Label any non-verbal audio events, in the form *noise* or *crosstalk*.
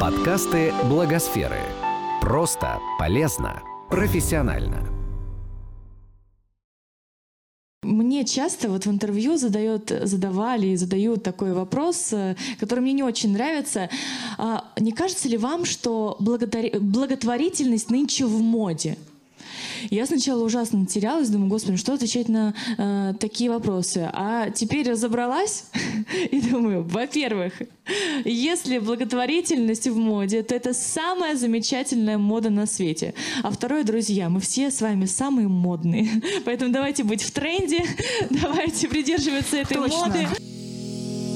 Подкасты Благосферы. Просто, полезно, профессионально. Мне часто вот в интервью задают, задавали и задают такой вопрос, э, который мне не очень нравится. А не кажется ли вам, что благотворительность нынче в моде? Я сначала ужасно терялась, думаю, господи, что отвечать на э, такие вопросы. А теперь разобралась *laughs* и думаю, во-первых, если благотворительность в моде, то это самая замечательная мода на свете. А второе, друзья, мы все с вами самые модные. *laughs* Поэтому давайте быть в тренде, *laughs* давайте придерживаться этой Точно. моды.